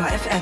Detektor FM.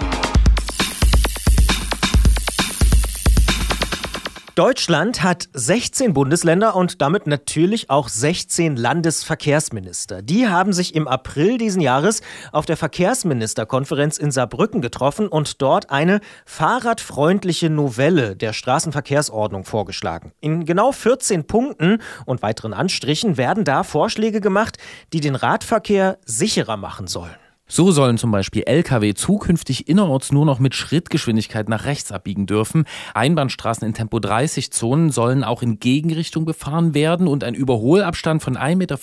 Deutschland hat 16 Bundesländer und damit natürlich auch 16 Landesverkehrsminister. Die haben sich im April diesen Jahres auf der Verkehrsministerkonferenz in Saarbrücken getroffen und dort eine fahrradfreundliche Novelle der Straßenverkehrsordnung vorgeschlagen. In genau 14 Punkten und weiteren Anstrichen werden da Vorschläge gemacht, die den Radverkehr sicherer machen sollen. So sollen zum Beispiel Lkw zukünftig innerorts nur noch mit Schrittgeschwindigkeit nach rechts abbiegen dürfen. Einbahnstraßen in Tempo 30 Zonen sollen auch in Gegenrichtung befahren werden und ein Überholabstand von 1,50 Meter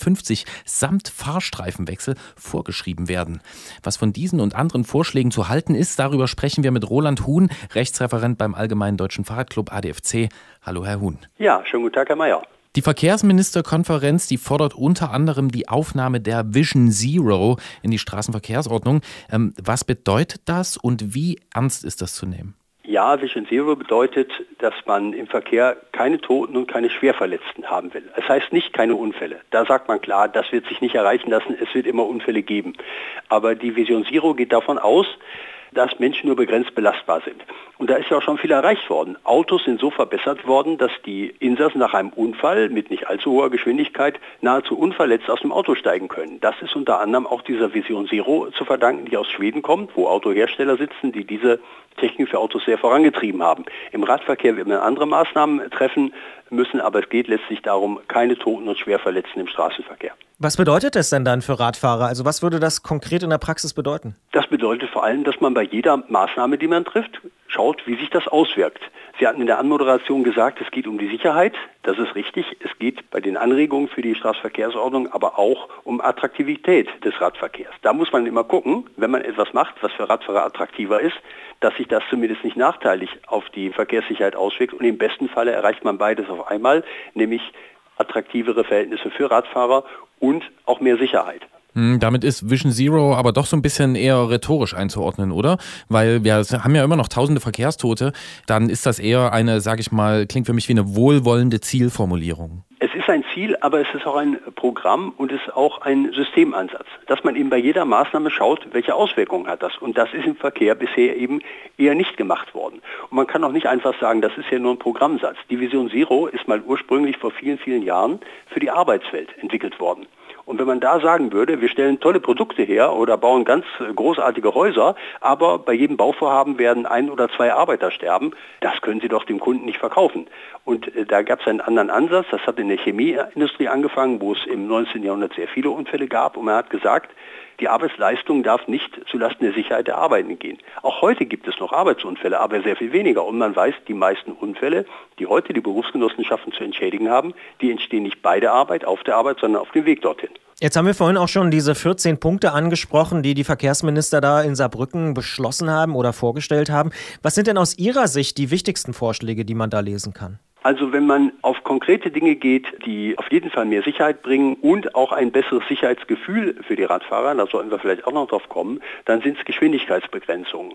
samt Fahrstreifenwechsel vorgeschrieben werden. Was von diesen und anderen Vorschlägen zu halten ist, darüber sprechen wir mit Roland Huhn, Rechtsreferent beim Allgemeinen Deutschen Fahrradclub ADFC. Hallo, Herr Huhn. Ja, schönen guten Tag, Herr Mayer. Die Verkehrsministerkonferenz, die fordert unter anderem die Aufnahme der Vision Zero in die Straßenverkehrsordnung. Ähm, was bedeutet das und wie ernst ist das zu nehmen? Ja, Vision Zero bedeutet, dass man im Verkehr keine Toten und keine Schwerverletzten haben will. Es das heißt nicht keine Unfälle. Da sagt man klar, das wird sich nicht erreichen lassen. Es wird immer Unfälle geben. Aber die Vision Zero geht davon aus, dass Menschen nur begrenzt belastbar sind. Und da ist ja auch schon viel erreicht worden. Autos sind so verbessert worden, dass die Insassen nach einem Unfall mit nicht allzu hoher Geschwindigkeit nahezu unverletzt aus dem Auto steigen können. Das ist unter anderem auch dieser Vision Zero zu verdanken, die aus Schweden kommt, wo Autohersteller sitzen, die diese Technik für Autos sehr vorangetrieben haben. Im Radverkehr wird man andere Maßnahmen treffen müssen, aber es geht letztlich darum, keine Toten und Schwerverletzten im Straßenverkehr. Was bedeutet das denn dann für Radfahrer? Also was würde das konkret in der Praxis bedeuten? Das bedeutet vor allem, dass man bei jeder Maßnahme, die man trifft, schaut, wie sich das auswirkt. Sie hatten in der Anmoderation gesagt, es geht um die Sicherheit. Das ist richtig. Es geht bei den Anregungen für die Straßenverkehrsordnung aber auch um Attraktivität des Radverkehrs. Da muss man immer gucken, wenn man etwas macht, was für Radfahrer attraktiver ist, dass sich das zumindest nicht nachteilig auf die Verkehrssicherheit auswirkt. Und im besten Falle erreicht man beides auf einmal, nämlich attraktivere Verhältnisse für Radfahrer und auch mehr Sicherheit. Hm, damit ist Vision Zero aber doch so ein bisschen eher rhetorisch einzuordnen, oder? Weil wir haben ja immer noch tausende Verkehrstote. Dann ist das eher eine, sage ich mal, klingt für mich wie eine wohlwollende Zielformulierung. Es ist ein Ziel, aber es ist auch ein Programm und es ist auch ein Systemansatz, dass man eben bei jeder Maßnahme schaut, welche Auswirkungen hat das. Und das ist im Verkehr bisher eben eher nicht gemacht worden. Und man kann auch nicht einfach sagen, das ist ja nur ein Programmsatz. Die Vision Zero ist mal ursprünglich vor vielen, vielen Jahren für die Arbeitswelt entwickelt worden. Und wenn man da sagen würde, wir stellen tolle Produkte her oder bauen ganz großartige Häuser, aber bei jedem Bauvorhaben werden ein oder zwei Arbeiter sterben, das können Sie doch dem Kunden nicht verkaufen. Und äh, da gab es einen anderen Ansatz, das hat in der Chemieindustrie angefangen, wo es im 19. Jahrhundert sehr viele Unfälle gab und man hat gesagt, die Arbeitsleistung darf nicht zulasten der Sicherheit der Arbeitenden gehen. Auch heute gibt es noch Arbeitsunfälle, aber sehr viel weniger. Und man weiß, die meisten Unfälle, die heute die Berufsgenossenschaften zu entschädigen haben, die entstehen nicht bei der Arbeit, auf der Arbeit, sondern auf dem Weg dorthin. Jetzt haben wir vorhin auch schon diese 14 Punkte angesprochen, die die Verkehrsminister da in Saarbrücken beschlossen haben oder vorgestellt haben. Was sind denn aus Ihrer Sicht die wichtigsten Vorschläge, die man da lesen kann? Also wenn man auf konkrete Dinge geht, die auf jeden Fall mehr Sicherheit bringen und auch ein besseres Sicherheitsgefühl für die Radfahrer, da sollten wir vielleicht auch noch drauf kommen, dann sind es Geschwindigkeitsbegrenzungen.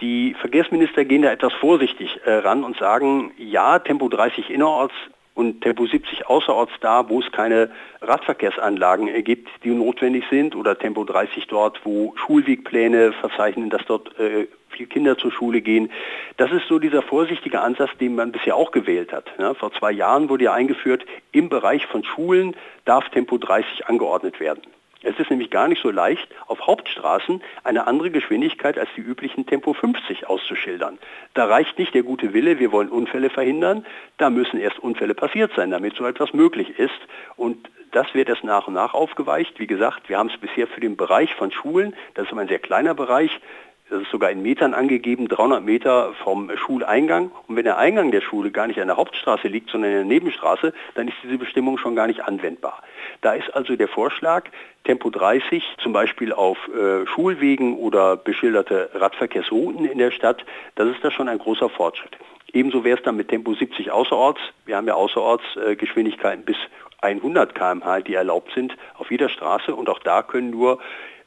Die Verkehrsminister gehen da etwas vorsichtig äh, ran und sagen, ja, Tempo 30 innerorts und Tempo 70 außerorts da, wo es keine Radverkehrsanlagen äh, gibt, die notwendig sind, oder Tempo 30 dort, wo Schulwegpläne verzeichnen, dass dort äh, viele Kinder zur Schule gehen. Das ist so dieser vorsichtige Ansatz, den man bisher auch gewählt hat. Ja, vor zwei Jahren wurde ja eingeführt, im Bereich von Schulen darf Tempo 30 angeordnet werden. Es ist nämlich gar nicht so leicht, auf Hauptstraßen eine andere Geschwindigkeit als die üblichen Tempo 50 auszuschildern. Da reicht nicht der gute Wille, wir wollen Unfälle verhindern, da müssen erst Unfälle passiert sein, damit so etwas möglich ist. Und das wird erst nach und nach aufgeweicht. Wie gesagt, wir haben es bisher für den Bereich von Schulen, das ist ein sehr kleiner Bereich, das ist sogar in Metern angegeben, 300 Meter vom Schuleingang. Und wenn der Eingang der Schule gar nicht an der Hauptstraße liegt, sondern in der Nebenstraße, dann ist diese Bestimmung schon gar nicht anwendbar. Da ist also der Vorschlag, Tempo 30 zum Beispiel auf äh, Schulwegen oder beschilderte Radverkehrsrouten in der Stadt, das ist da schon ein großer Fortschritt. Ebenso wäre es dann mit Tempo 70 außerorts. Wir haben ja außerorts äh, Geschwindigkeiten bis 100 km/h, die erlaubt sind auf jeder Straße. Und auch da können nur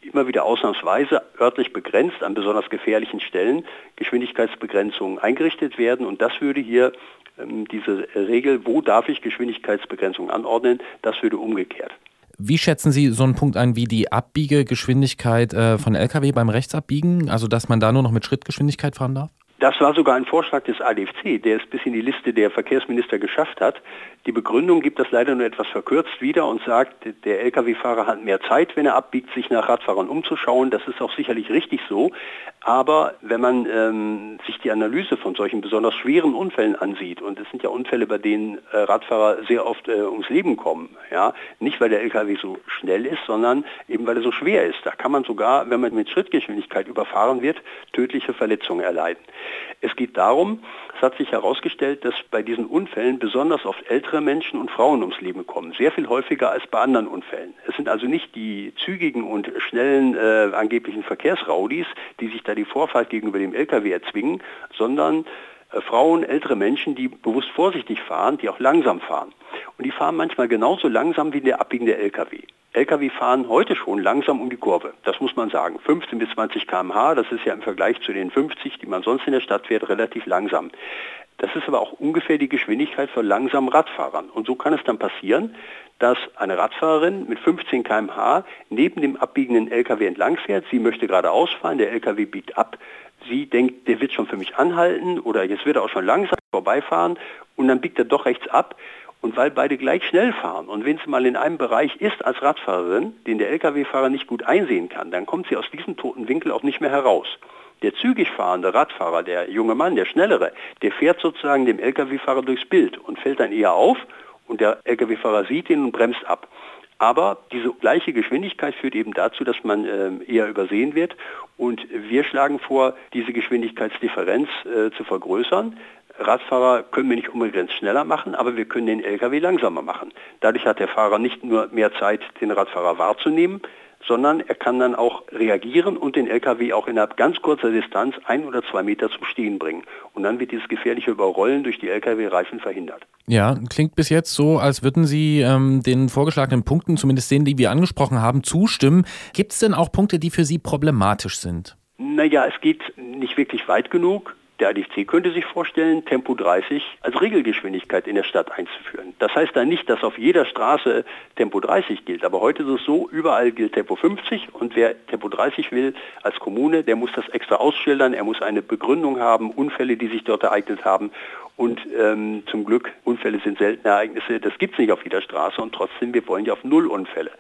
immer wieder ausnahmsweise örtlich begrenzt an besonders gefährlichen Stellen Geschwindigkeitsbegrenzungen eingerichtet werden. Und das würde hier ähm, diese Regel, wo darf ich Geschwindigkeitsbegrenzungen anordnen, das würde umgekehrt. Wie schätzen Sie so einen Punkt ein wie die Abbiegegeschwindigkeit äh, von Lkw beim Rechtsabbiegen? Also dass man da nur noch mit Schrittgeschwindigkeit fahren darf? Das war sogar ein Vorschlag des ADFC, der es bis in die Liste der Verkehrsminister geschafft hat. Die Begründung gibt das leider nur etwas verkürzt wieder und sagt, der Lkw-Fahrer hat mehr Zeit, wenn er abbiegt, sich nach Radfahrern umzuschauen. Das ist auch sicherlich richtig so. Aber wenn man ähm, sich die Analyse von solchen besonders schweren Unfällen ansieht, und es sind ja Unfälle, bei denen äh, Radfahrer sehr oft äh, ums Leben kommen, ja, nicht weil der Lkw so schnell ist, sondern eben weil er so schwer ist. Da kann man sogar, wenn man mit Schrittgeschwindigkeit überfahren wird, tödliche Verletzungen erleiden. Es geht darum, hat sich herausgestellt, dass bei diesen Unfällen besonders oft ältere Menschen und Frauen ums Leben kommen, sehr viel häufiger als bei anderen Unfällen. Es sind also nicht die zügigen und schnellen äh, angeblichen Verkehrsraudis, die sich da die Vorfahrt gegenüber dem Lkw erzwingen, sondern Frauen, ältere Menschen, die bewusst vorsichtig fahren, die auch langsam fahren. Und die fahren manchmal genauso langsam wie der abbiegende Lkw. Lkw fahren heute schon langsam um die Kurve. Das muss man sagen. 15 bis 20 km/h, das ist ja im Vergleich zu den 50, die man sonst in der Stadt fährt, relativ langsam. Das ist aber auch ungefähr die Geschwindigkeit von langsamen Radfahrern. Und so kann es dann passieren, dass eine Radfahrerin mit 15 km/h neben dem abbiegenden Lkw entlangfährt. Sie möchte geradeaus fahren, der Lkw biegt ab. Sie denkt, der wird schon für mich anhalten oder jetzt wird er auch schon langsam vorbeifahren und dann biegt er doch rechts ab. Und weil beide gleich schnell fahren und wenn sie mal in einem Bereich ist als Radfahrerin, den der Lkw-Fahrer nicht gut einsehen kann, dann kommt sie aus diesem toten Winkel auch nicht mehr heraus. Der zügig fahrende Radfahrer, der junge Mann, der schnellere, der fährt sozusagen dem Lkw-Fahrer durchs Bild und fällt dann eher auf und der Lkw-Fahrer sieht ihn und bremst ab. Aber diese gleiche Geschwindigkeit führt eben dazu, dass man äh, eher übersehen wird. Und wir schlagen vor, diese Geschwindigkeitsdifferenz äh, zu vergrößern. Radfahrer können wir nicht unbegrenzt schneller machen, aber wir können den Lkw langsamer machen. Dadurch hat der Fahrer nicht nur mehr Zeit, den Radfahrer wahrzunehmen, sondern er kann dann auch reagieren und den LKW auch innerhalb ganz kurzer Distanz ein oder zwei Meter zum Stehen bringen. Und dann wird dieses gefährliche Überrollen durch die Lkw-Reifen verhindert. Ja, klingt bis jetzt so, als würden Sie ähm, den vorgeschlagenen Punkten, zumindest denen, die wir angesprochen haben, zustimmen. Gibt es denn auch Punkte, die für Sie problematisch sind? Naja, es geht nicht wirklich weit genug. Der ADFC könnte sich vorstellen, Tempo 30 als Regelgeschwindigkeit in der Stadt einzuführen. Das heißt dann nicht, dass auf jeder Straße Tempo 30 gilt, aber heute ist es so, überall gilt Tempo 50 und wer Tempo 30 will als Kommune, der muss das extra ausschildern, er muss eine Begründung haben, Unfälle, die sich dort ereignet haben und ähm, zum Glück, Unfälle sind seltene Ereignisse, das gibt es nicht auf jeder Straße und trotzdem, wir wollen ja auf Null Unfälle.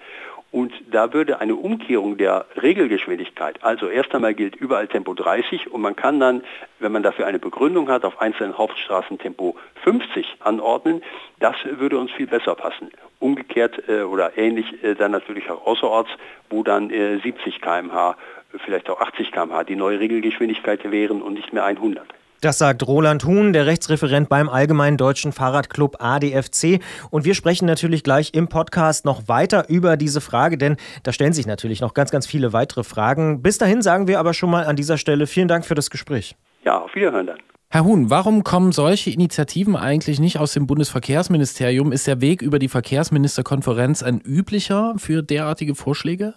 Und da würde eine Umkehrung der Regelgeschwindigkeit, also erst einmal gilt überall Tempo 30 und man kann dann, wenn man dafür eine Begründung hat, auf einzelnen Hauptstraßen Tempo 50 anordnen, das würde uns viel besser passen. Umgekehrt äh, oder ähnlich äh, dann natürlich auch außerorts, wo dann äh, 70 km/h, vielleicht auch 80 km/h die neue Regelgeschwindigkeit wären und nicht mehr 100. Das sagt Roland Huhn, der Rechtsreferent beim Allgemeinen Deutschen Fahrradclub ADFC. Und wir sprechen natürlich gleich im Podcast noch weiter über diese Frage, denn da stellen sich natürlich noch ganz, ganz viele weitere Fragen. Bis dahin sagen wir aber schon mal an dieser Stelle vielen Dank für das Gespräch. Ja, auf Wiederhören dann. Herr Huhn, warum kommen solche Initiativen eigentlich nicht aus dem Bundesverkehrsministerium? Ist der Weg über die Verkehrsministerkonferenz ein üblicher für derartige Vorschläge?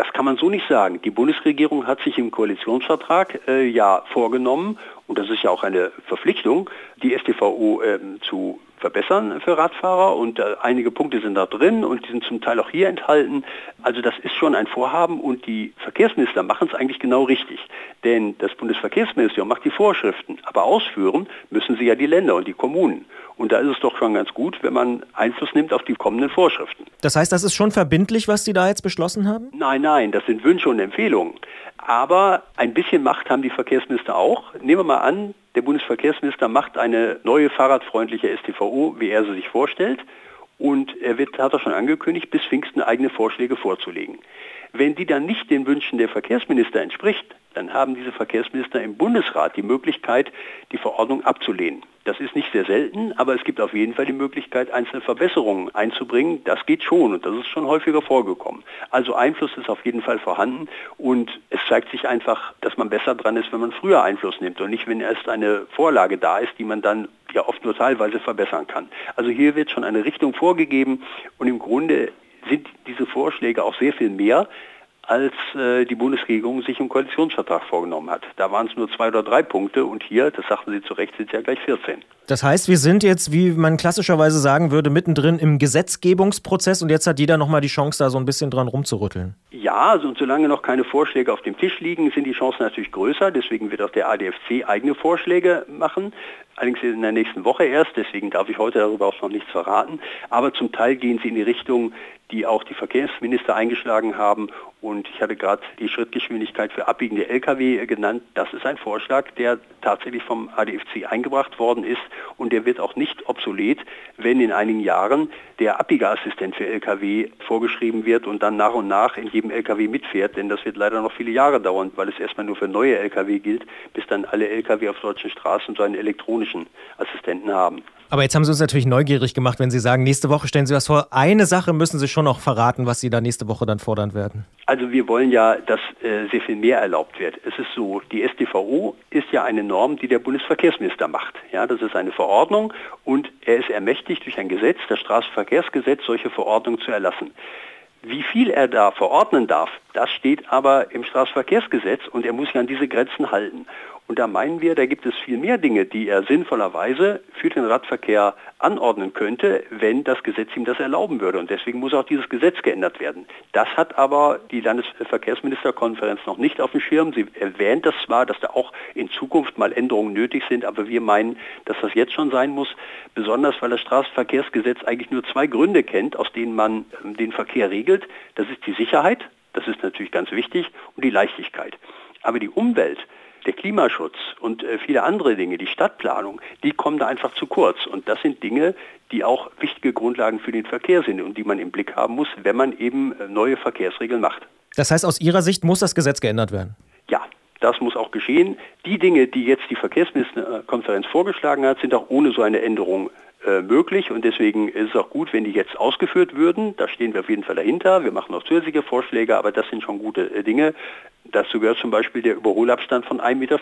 Das kann man so nicht sagen. Die Bundesregierung hat sich im Koalitionsvertrag äh, ja vorgenommen, und das ist ja auch eine Verpflichtung, die STVO äh, zu verbessern für Radfahrer und äh, einige Punkte sind da drin und die sind zum Teil auch hier enthalten. Also das ist schon ein Vorhaben und die Verkehrsminister machen es eigentlich genau richtig. Denn das Bundesverkehrsministerium macht die Vorschriften, aber ausführen müssen sie ja die Länder und die Kommunen. Und da ist es doch schon ganz gut, wenn man Einfluss nimmt auf die kommenden Vorschriften. Das heißt, das ist schon verbindlich, was Sie da jetzt beschlossen haben? Nein, nein, das sind Wünsche und Empfehlungen. Aber ein bisschen Macht haben die Verkehrsminister auch. Nehmen wir mal an, der Bundesverkehrsminister macht eine neue fahrradfreundliche STVO, wie er sie sich vorstellt. Und er wird, hat er schon angekündigt, bis Pfingsten eigene Vorschläge vorzulegen. Wenn die dann nicht den Wünschen der Verkehrsminister entspricht, dann haben diese Verkehrsminister im Bundesrat die Möglichkeit, die Verordnung abzulehnen. Das ist nicht sehr selten, aber es gibt auf jeden Fall die Möglichkeit, einzelne Verbesserungen einzubringen. Das geht schon und das ist schon häufiger vorgekommen. Also Einfluss ist auf jeden Fall vorhanden und es zeigt sich einfach, dass man besser dran ist, wenn man früher Einfluss nimmt und nicht, wenn erst eine Vorlage da ist, die man dann ja oft nur teilweise verbessern kann. Also hier wird schon eine Richtung vorgegeben und im Grunde sind diese Vorschläge auch sehr viel mehr als äh, die Bundesregierung sich im Koalitionsvertrag vorgenommen hat. Da waren es nur zwei oder drei Punkte und hier, das sagten Sie zu Recht, sind es ja gleich 14. Das heißt, wir sind jetzt, wie man klassischerweise sagen würde, mittendrin im Gesetzgebungsprozess und jetzt hat jeder nochmal die Chance, da so ein bisschen dran rumzurütteln. Ja, also, und solange noch keine Vorschläge auf dem Tisch liegen, sind die Chancen natürlich größer. Deswegen wird auch der ADFC eigene Vorschläge machen. Allerdings in der nächsten Woche erst, deswegen darf ich heute darüber auch noch nichts verraten. Aber zum Teil gehen sie in die Richtung, die auch die Verkehrsminister eingeschlagen haben. Und ich hatte gerade die Schrittgeschwindigkeit für abbiegende Lkw genannt. Das ist ein Vorschlag, der tatsächlich vom ADFC eingebracht worden ist und der wird auch nicht obsolet, wenn in einigen Jahren der Abbiegeassistent für Lkw vorgeschrieben wird und dann nach und nach in jedem Lkw mitfährt. Denn das wird leider noch viele Jahre dauern, weil es erstmal nur für neue Lkw gilt, bis dann alle Lkw auf deutschen Straßen so einen elektronischen Assistenten haben. Aber jetzt haben Sie uns natürlich neugierig gemacht, wenn Sie sagen, nächste Woche stellen Sie was vor. Eine Sache müssen Sie schon noch verraten, was Sie da nächste Woche dann fordern werden. Also wir wollen ja, dass äh, sehr viel mehr erlaubt wird. Es ist so, die StVO ist ja eine Norm, die der Bundesverkehrsminister macht. Ja, das ist eine Verordnung und er ist ermächtigt durch ein Gesetz, das Straßenverkehrsgesetz, solche Verordnungen zu erlassen. Wie viel er da verordnen darf, das steht aber im Straßenverkehrsgesetz und er muss sich an diese Grenzen halten. Und da meinen wir, da gibt es viel mehr Dinge, die er sinnvollerweise für den Radverkehr anordnen könnte, wenn das Gesetz ihm das erlauben würde. Und deswegen muss auch dieses Gesetz geändert werden. Das hat aber die Landesverkehrsministerkonferenz noch nicht auf dem Schirm. Sie erwähnt das zwar, dass da auch in Zukunft mal Änderungen nötig sind, aber wir meinen, dass das jetzt schon sein muss, besonders weil das Straßenverkehrsgesetz eigentlich nur zwei Gründe kennt, aus denen man ähm, den Verkehr regelt. Das ist die Sicherheit, das ist natürlich ganz wichtig, und die Leichtigkeit. Aber die Umwelt, der Klimaschutz und äh, viele andere Dinge, die Stadtplanung, die kommen da einfach zu kurz. Und das sind Dinge, die auch wichtige Grundlagen für den Verkehr sind und die man im Blick haben muss, wenn man eben äh, neue Verkehrsregeln macht. Das heißt, aus Ihrer Sicht muss das Gesetz geändert werden? Ja, das muss auch geschehen. Die Dinge, die jetzt die Verkehrsministerkonferenz vorgeschlagen hat, sind auch ohne so eine Änderung äh, möglich und deswegen ist es auch gut, wenn die jetzt ausgeführt würden. Da stehen wir auf jeden Fall dahinter. Wir machen noch zusätzliche Vorschläge, aber das sind schon gute äh, Dinge. Dazu gehört zum Beispiel der Überholabstand von 1,50 Meter.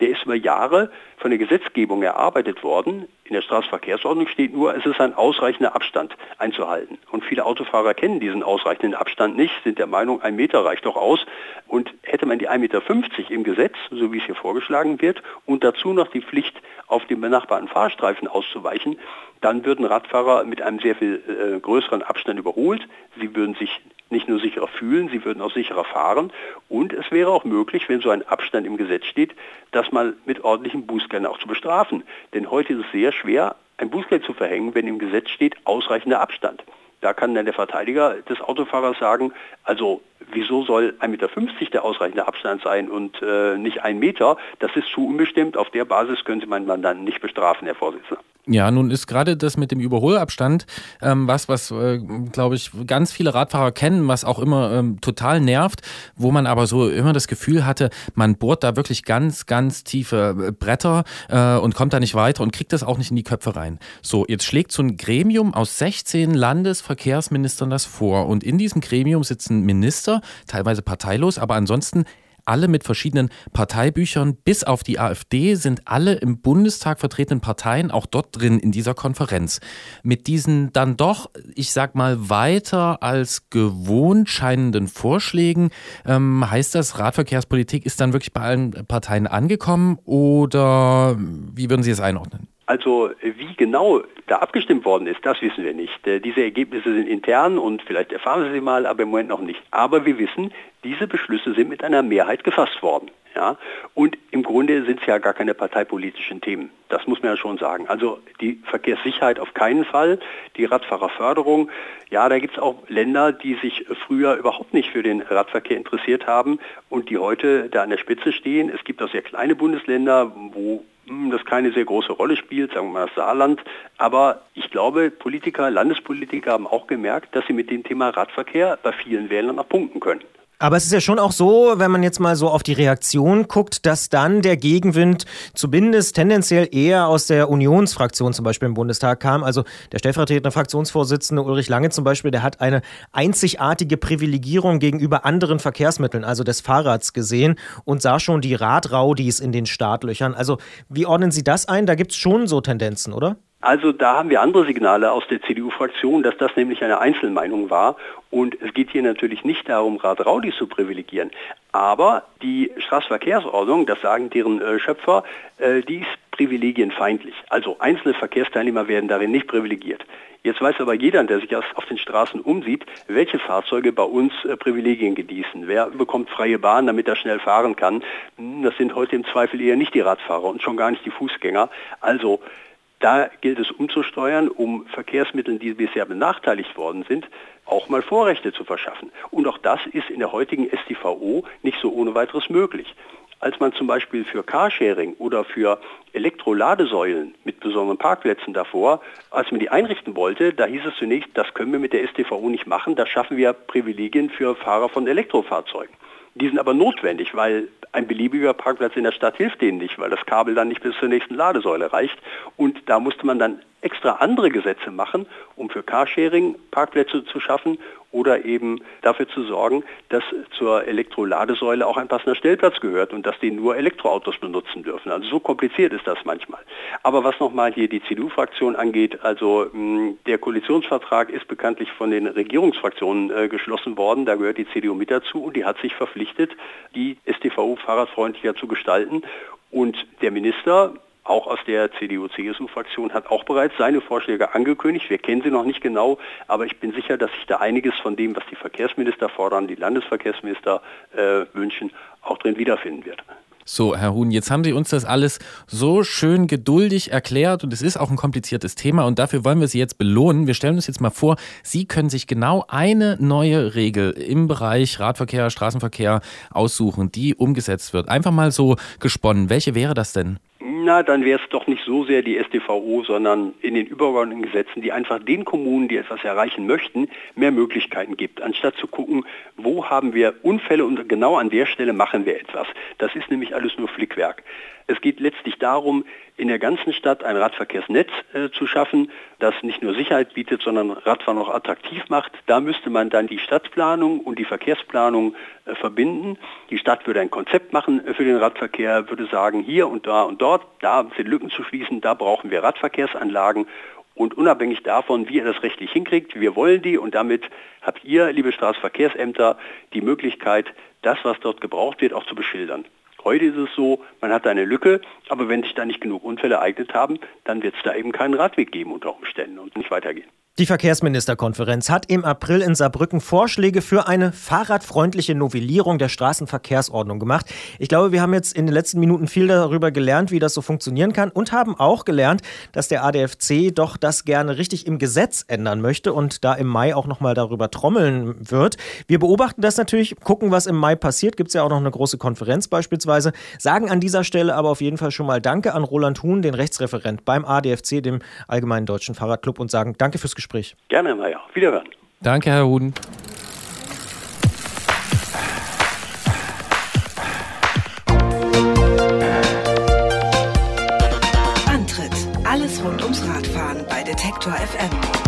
Der ist über Jahre von der Gesetzgebung erarbeitet worden. In der Straßenverkehrsordnung steht nur, es ist ein ausreichender Abstand einzuhalten. Und viele Autofahrer kennen diesen ausreichenden Abstand nicht, sind der Meinung, ein Meter reicht doch aus. Und hätte man die 1,50 Meter im Gesetz, so wie es hier vorgeschlagen wird, und dazu noch die Pflicht, auf den benachbarten Fahrstreifen auszuweichen, dann würden Radfahrer mit einem sehr viel äh, größeren Abstand überholt. Sie würden sich nicht nur sicherer fühlen, sie würden auch sicherer fahren. Und es wäre auch möglich, wenn so ein Abstand im Gesetz steht, das mal mit ordentlichen Bußgeldern auch zu bestrafen. Denn heute ist es sehr schwer, ein Bußgeld zu verhängen, wenn im Gesetz steht ausreichender Abstand. Da kann dann der Verteidiger des Autofahrers sagen, also wieso soll 1,50 Meter der ausreichende Abstand sein und äh, nicht ein Meter? Das ist zu unbestimmt. Auf der Basis könnte man dann nicht bestrafen, Herr Vorsitzender. Ja, nun ist gerade das mit dem Überholabstand ähm, was, was, äh, glaube ich, ganz viele Radfahrer kennen, was auch immer ähm, total nervt, wo man aber so immer das Gefühl hatte, man bohrt da wirklich ganz, ganz tiefe äh, Bretter äh, und kommt da nicht weiter und kriegt das auch nicht in die Köpfe rein. So, jetzt schlägt so ein Gremium aus 16 Landesverkehrsministern das vor und in diesem Gremium sitzen Minister, teilweise parteilos, aber ansonsten alle mit verschiedenen Parteibüchern, bis auf die AfD sind alle im Bundestag vertretenen Parteien auch dort drin in dieser Konferenz. Mit diesen dann doch, ich sag mal, weiter als gewohnt scheinenden Vorschlägen, ähm, heißt das, Radverkehrspolitik ist dann wirklich bei allen Parteien angekommen oder wie würden Sie es einordnen? Also wie genau da abgestimmt worden ist, das wissen wir nicht. Äh, diese Ergebnisse sind intern und vielleicht erfahren Sie sie mal, aber im Moment noch nicht. Aber wir wissen, diese Beschlüsse sind mit einer Mehrheit gefasst worden. Ja? Und im Grunde sind es ja gar keine parteipolitischen Themen. Das muss man ja schon sagen. Also die Verkehrssicherheit auf keinen Fall, die Radfahrerförderung. Ja, da gibt es auch Länder, die sich früher überhaupt nicht für den Radverkehr interessiert haben und die heute da an der Spitze stehen. Es gibt auch sehr kleine Bundesländer, wo hm, das keine sehr große Rolle spielt, sagen wir mal das Saarland. Aber ich glaube, Politiker, Landespolitiker haben auch gemerkt, dass sie mit dem Thema Radverkehr bei vielen Wählern noch punkten können. Aber es ist ja schon auch so, wenn man jetzt mal so auf die Reaktion guckt, dass dann der Gegenwind zumindest tendenziell eher aus der Unionsfraktion zum Beispiel im Bundestag kam. Also der stellvertretende Fraktionsvorsitzende Ulrich Lange zum Beispiel, der hat eine einzigartige Privilegierung gegenüber anderen Verkehrsmitteln, also des Fahrrads gesehen und sah schon die Radraudis in den Startlöchern. Also wie ordnen Sie das ein? Da gibt es schon so Tendenzen, oder? Also da haben wir andere Signale aus der CDU-Fraktion, dass das nämlich eine Einzelmeinung war. Und es geht hier natürlich nicht darum, Rad-Raudis zu privilegieren. Aber die Straßenverkehrsordnung, das sagen deren äh, Schöpfer, äh, die ist privilegienfeindlich. Also einzelne Verkehrsteilnehmer werden darin nicht privilegiert. Jetzt weiß aber jeder, der sich auf den Straßen umsieht, welche Fahrzeuge bei uns äh, Privilegien genießen. Wer bekommt freie Bahn, damit er schnell fahren kann? Hm, das sind heute im Zweifel eher nicht die Radfahrer und schon gar nicht die Fußgänger. Also da gilt es umzusteuern, um Verkehrsmitteln, die bisher benachteiligt worden sind, auch mal Vorrechte zu verschaffen. Und auch das ist in der heutigen STVO nicht so ohne weiteres möglich. Als man zum Beispiel für Carsharing oder für Elektroladesäulen mit besonderen Parkplätzen davor, als man die einrichten wollte, da hieß es zunächst, das können wir mit der STVO nicht machen, da schaffen wir Privilegien für Fahrer von Elektrofahrzeugen. Die sind aber notwendig, weil ein beliebiger Parkplatz in der Stadt hilft denen nicht, weil das Kabel dann nicht bis zur nächsten Ladesäule reicht. Und da musste man dann extra andere Gesetze machen, um für Carsharing Parkplätze zu schaffen oder eben dafür zu sorgen, dass zur Elektroladesäule auch ein passender Stellplatz gehört und dass die nur Elektroautos benutzen dürfen. Also so kompliziert ist das manchmal. Aber was nochmal hier die CDU-Fraktion angeht, also mh, der Koalitionsvertrag ist bekanntlich von den Regierungsfraktionen äh, geschlossen worden, da gehört die CDU mit dazu und die hat sich verpflichtet, die STVO fahrradfreundlicher zu gestalten. Und der Minister auch aus der CDU-CSU-Fraktion hat auch bereits seine Vorschläge angekündigt. Wir kennen sie noch nicht genau, aber ich bin sicher, dass sich da einiges von dem, was die Verkehrsminister fordern, die Landesverkehrsminister äh, wünschen, auch drin wiederfinden wird. So, Herr Huhn, jetzt haben Sie uns das alles so schön geduldig erklärt und es ist auch ein kompliziertes Thema und dafür wollen wir Sie jetzt belohnen. Wir stellen uns jetzt mal vor, Sie können sich genau eine neue Regel im Bereich Radverkehr, Straßenverkehr aussuchen, die umgesetzt wird. Einfach mal so gesponnen. Welche wäre das denn? Na, dann wäre es doch nicht so sehr die SDVO, sondern in den übergeordneten Gesetzen, die einfach den Kommunen, die etwas erreichen möchten, mehr Möglichkeiten gibt, anstatt zu gucken, wo haben wir Unfälle und genau an der Stelle machen wir etwas. Das ist nämlich alles nur Flickwerk. Es geht letztlich darum, in der ganzen Stadt ein Radverkehrsnetz äh, zu schaffen, das nicht nur Sicherheit bietet, sondern Radfahren auch attraktiv macht. Da müsste man dann die Stadtplanung und die Verkehrsplanung äh, verbinden. Die Stadt würde ein Konzept machen äh, für den Radverkehr, würde sagen, hier und da und dort, da sind Lücken zu schließen, da brauchen wir Radverkehrsanlagen und unabhängig davon, wie ihr das rechtlich hinkriegt, wir wollen die und damit habt ihr, liebe Straßenverkehrsämter, die Möglichkeit, das, was dort gebraucht wird, auch zu beschildern. Heute ist es so, man hat eine Lücke, aber wenn sich da nicht genug Unfälle ereignet haben, dann wird es da eben keinen Radweg geben unter Umständen und nicht weitergehen. Die Verkehrsministerkonferenz hat im April in Saarbrücken Vorschläge für eine fahrradfreundliche Novellierung der Straßenverkehrsordnung gemacht. Ich glaube, wir haben jetzt in den letzten Minuten viel darüber gelernt, wie das so funktionieren kann und haben auch gelernt, dass der ADFC doch das gerne richtig im Gesetz ändern möchte und da im Mai auch nochmal darüber trommeln wird. Wir beobachten das natürlich, gucken, was im Mai passiert. Gibt es ja auch noch eine große Konferenz beispielsweise. Sagen an dieser Stelle aber auf jeden Fall schon mal Danke an Roland Huhn, den Rechtsreferent beim ADFC, dem Allgemeinen Deutschen Fahrradclub und sagen Danke fürs Gespräch. Gespräch. Gerne, Herr Mayer. Wiederhören. Danke, Herr Huden. Antritt. Alles rund ums Radfahren bei Detektor FM.